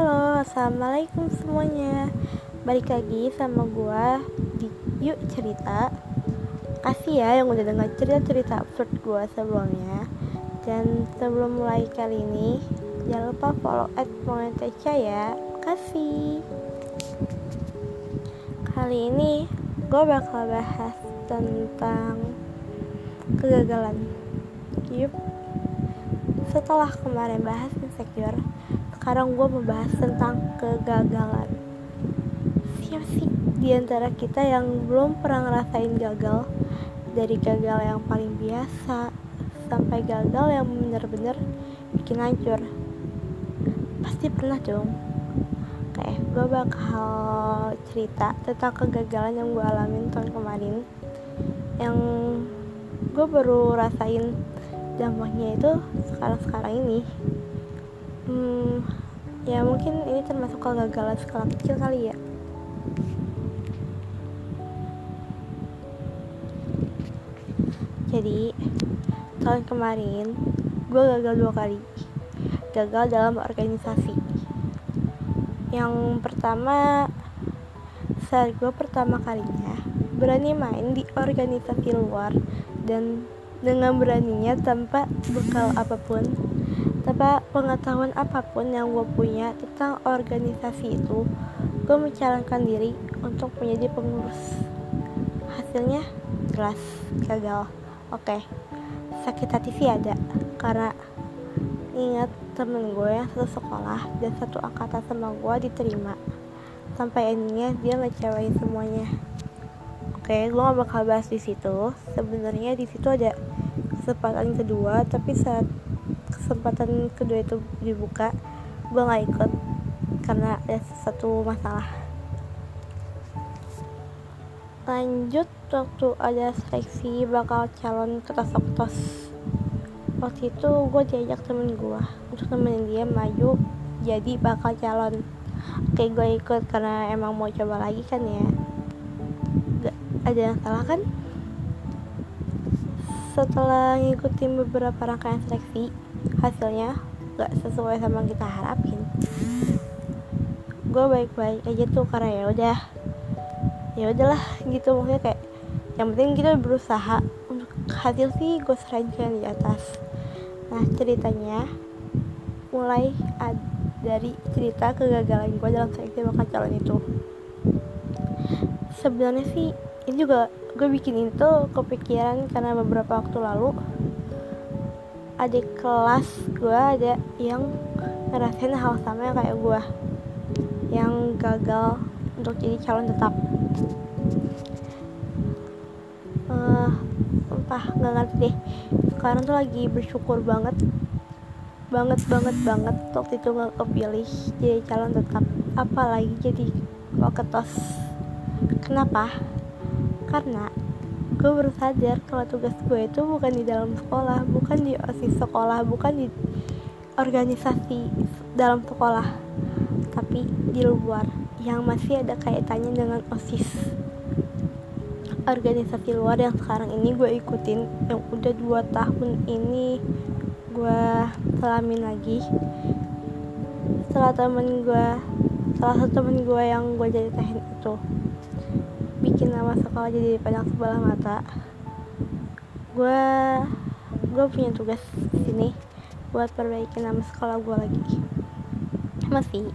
Halo, assalamualaikum semuanya. Balik lagi sama gue di Yuk Cerita. Kasih ya yang udah dengar cerita-cerita absurd gue sebelumnya. Dan sebelum mulai kali ini, jangan lupa follow at ya. Kasih. Kali ini gue bakal bahas tentang kegagalan. Yup. Setelah kemarin bahas insecure, sekarang gue membahas tentang kegagalan. Siapa sih di antara kita yang belum pernah ngerasain gagal? Dari gagal yang paling biasa sampai gagal yang bener-bener bikin hancur. Pasti pernah dong. Kayak gue bakal cerita tentang kegagalan yang gue alamin tahun kemarin. Yang gue baru rasain dampaknya itu sekarang-sekarang ini hmm, ya mungkin ini termasuk kegagalan skala kecil kali ya. Jadi tahun kemarin gue gagal dua kali. Gagal dalam organisasi. Yang pertama saat gue pertama kalinya berani main di organisasi luar dan dengan beraninya tanpa bekal apa pun tanpa pengetahuan apa pun yang gue punya tentang organisasi itu gue mencalonkan diri untuk menjadi pengurus. Hasilnya jelas gagal. Oke sakit hati sih ada karena ingat temen gue yang satu sekolah dan satu angkatan sama gue diterima. Sampai endingnya dia ngecewain semuanya. Oke gue gak bakal bahas di situ. Sebenarnya di situ ada kesempatan kedua tapi saat kesempatan kedua itu dibuka gue nggak ikut karena ada satu masalah. Lanjut waktu ada seleksi bakal calon ketos-ketos waktu itu gue diajak temen gue untuk temenin dia maju jadi bakal calon. Oke gue ikut karena emang mau coba lagi kan ya. Gak ada yang salah kan? Setelah ngikutin beberapa rangkaian seleksi hasilnya gak sesuai sama kita harapin. Gue baik-baik aja tuh karena ya udah ya udahlah gitu. Maksudnya kayak yang penting kita berusaha untuk hasil sih gue serahin di atas. Nah ceritanya mulai dari cerita kegagalan gue dalam seleksi bakal calon itu. Sebenarnya sih ini juga gue bikin itu kepikiran karena beberapa waktu lalu adik kelas gue ada yang ngerasain hal sama kayak gue yang gagal untuk jadi calon tetap. Uh, entah nggak ngerti deh. Sekarang tuh lagi bersyukur banget banget banget banget waktu itu nggak kepilih jadi calon tetap. Apalagi jadi waketos kenapa? Karena gue baru sadar kalau tugas gue itu bukan di dalam sekolah bukan di osis sekolah bukan di organisasi dalam sekolah tapi di luar yang masih ada kaitannya dengan osis. Organisasi luar yang sekarang ini gue ikutin yang udah dua tahun ini gue selamin lagi. Setelah temen gue salah satu temen gue yang gue jadi teknik itu bikin nama sekolah jadi pandang sebelah mata. Gue gue punya tugas di sini buat perbaiki nama sekolah gue lagi. Masih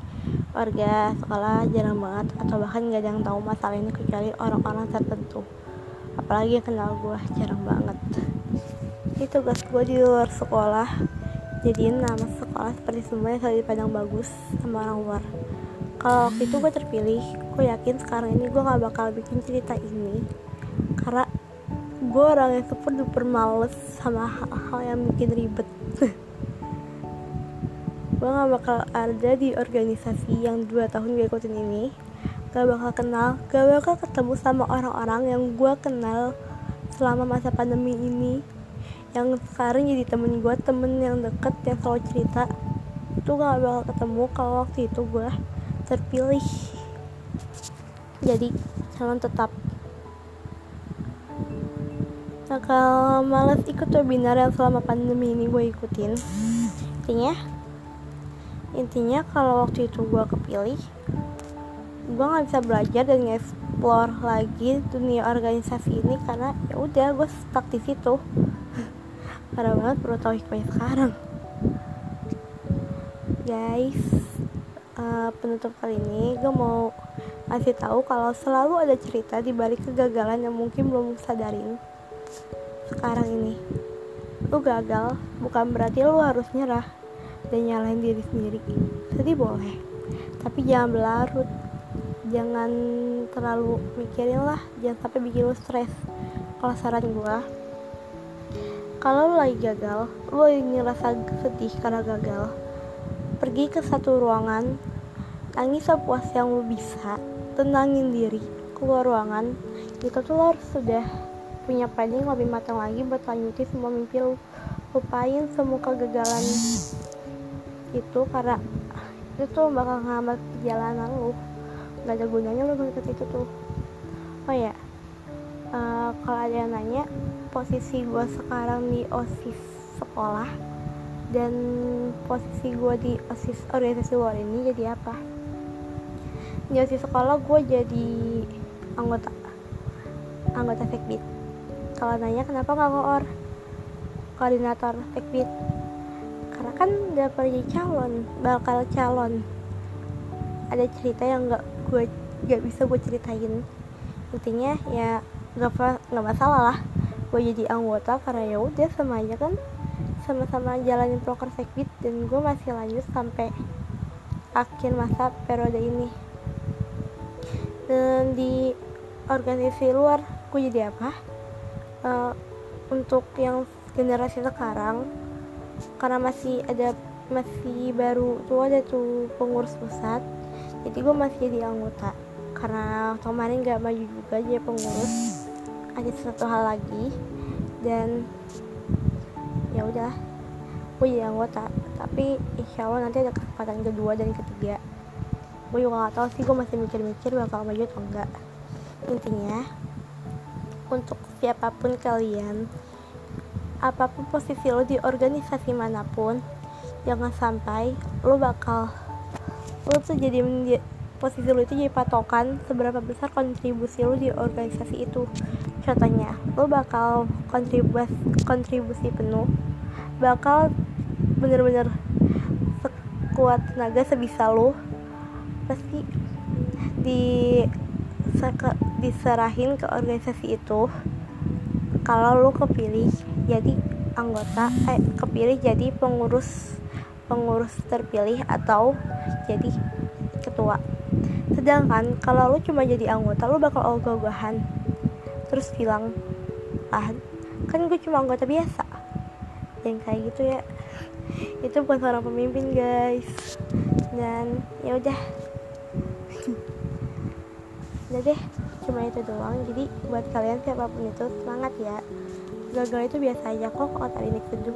warga sekolah jarang banget atau bahkan gak ada yang tahu masalah ini kecuali orang-orang tertentu. Apalagi yang kenal gue jarang banget. Ini tugas gue di luar sekolah jadiin nama sekolah seperti semuanya selalu dipandang bagus sama orang luar kalau waktu itu gue terpilih gue yakin sekarang ini gue gak bakal bikin cerita ini. Karena gue orang yang super duper males sama hal-hal yang bikin ribet. Gue gak bakal ada di organisasi yang 2 tahun gue ikutin ini. Gak bakal kenal gak bakal ketemu sama orang-orang yang gue kenal selama masa pandemi ini. Yang sekarang jadi temen gue temen yang deket yang selalu cerita. Itu gak bakal ketemu kalau waktu itu gue terpilih jadi calon tetap. Bakal males ikut webinar yang selama pandemi ini gue ikutin. Intinya intinya kalau waktu itu gue kepilih gue nggak bisa belajar dan nge-explore lagi dunia organisasi ini karena ya udah gue stuck di situ. Parah banget perlu tahu hikmahnya sekarang. Guys uh, penutup kali ini gue mau ngasih tahu kalau selalu ada cerita di balik kegagalan yang mungkin belum sadarin sekarang ini. Lu gagal bukan berarti lu harus nyerah dan nyalahin diri sendiri. Sedih boleh tapi jangan berlarut. Jangan terlalu mikirin lah jangan sampai bikin lu stres. Kalau saran gue kalau lu lagi gagal lu lagi ngerasa sedih karena gagal pergi ke satu ruangan. Tangis sepuas yang lu bisa. Tenangin diri. Keluar ruangan. Itu tuh lo harus sudah punya planning lebih matang lagi buat lanjutin semua mimpi lu. Lupain semua kegagalan itu karena itu tuh bakal ngambil perjalanan lu. Gak ada gunanya lu ngikut itu tuh. Oh ya uh, kalau ada yang nanya posisi gue sekarang di osis sekolah dan posisi gue di osis organisasi luar ini jadi apa? Di osis sekolah gue jadi anggota anggota fakbit kalau nanya kenapa nggak koor koordinator fakbit karena kan udah pergi calon bakal calon. Ada cerita yang nggak gue nggak bisa gue ceritain. Intinya ya nggak nggak masalah lah. Gue jadi anggota karena ya udah sama aja kan sama-sama jalanin proker sekbit dan gue masih lanjut sampai akhir masa periode ini. Dan di organisasi luar gue jadi apa? Uh, untuk yang generasi sekarang karena masih ada masih baru tuh ada tuh pengurus pusat jadi gue masih jadi anggota. Karena kemarin gak maju juga jadi pengurus ada satu hal lagi. Dan udah. Gue jadi anggota tapi insya Allah nanti ada kesempatan kedua dan ketiga. Gue juga gak tahu sih gue masih mikir-mikir bakal maju atau enggak intinya untuk siapa pun kalian apa pun posisi lo di organisasi mana pun jangan sampai lo bakal lo tuh jadi posisi lo itu jadi patokan seberapa besar kontribusi lo di organisasi itu. Contohnya lo bakal kontribusi kontribusi penuh bakal bener-bener sekuat tenaga sebisa lo pasti di diserahin ke organisasi itu. Kalau lo kepilih jadi anggota eh kepilih jadi pengurus pengurus terpilih atau jadi ketua. Sedangkan kalau lu cuma jadi anggota lu bakal ogah-ogahan. Terus bilang ah kan gue cuma anggota biasa yang kayak gitu ya. Itu bukan seorang pemimpin guys. Dan ya udah. Udah deh cuma itu doang. Jadi buat kalian siapa pun itu semangat ya. Gagal itu biasa aja kok tadi ini nih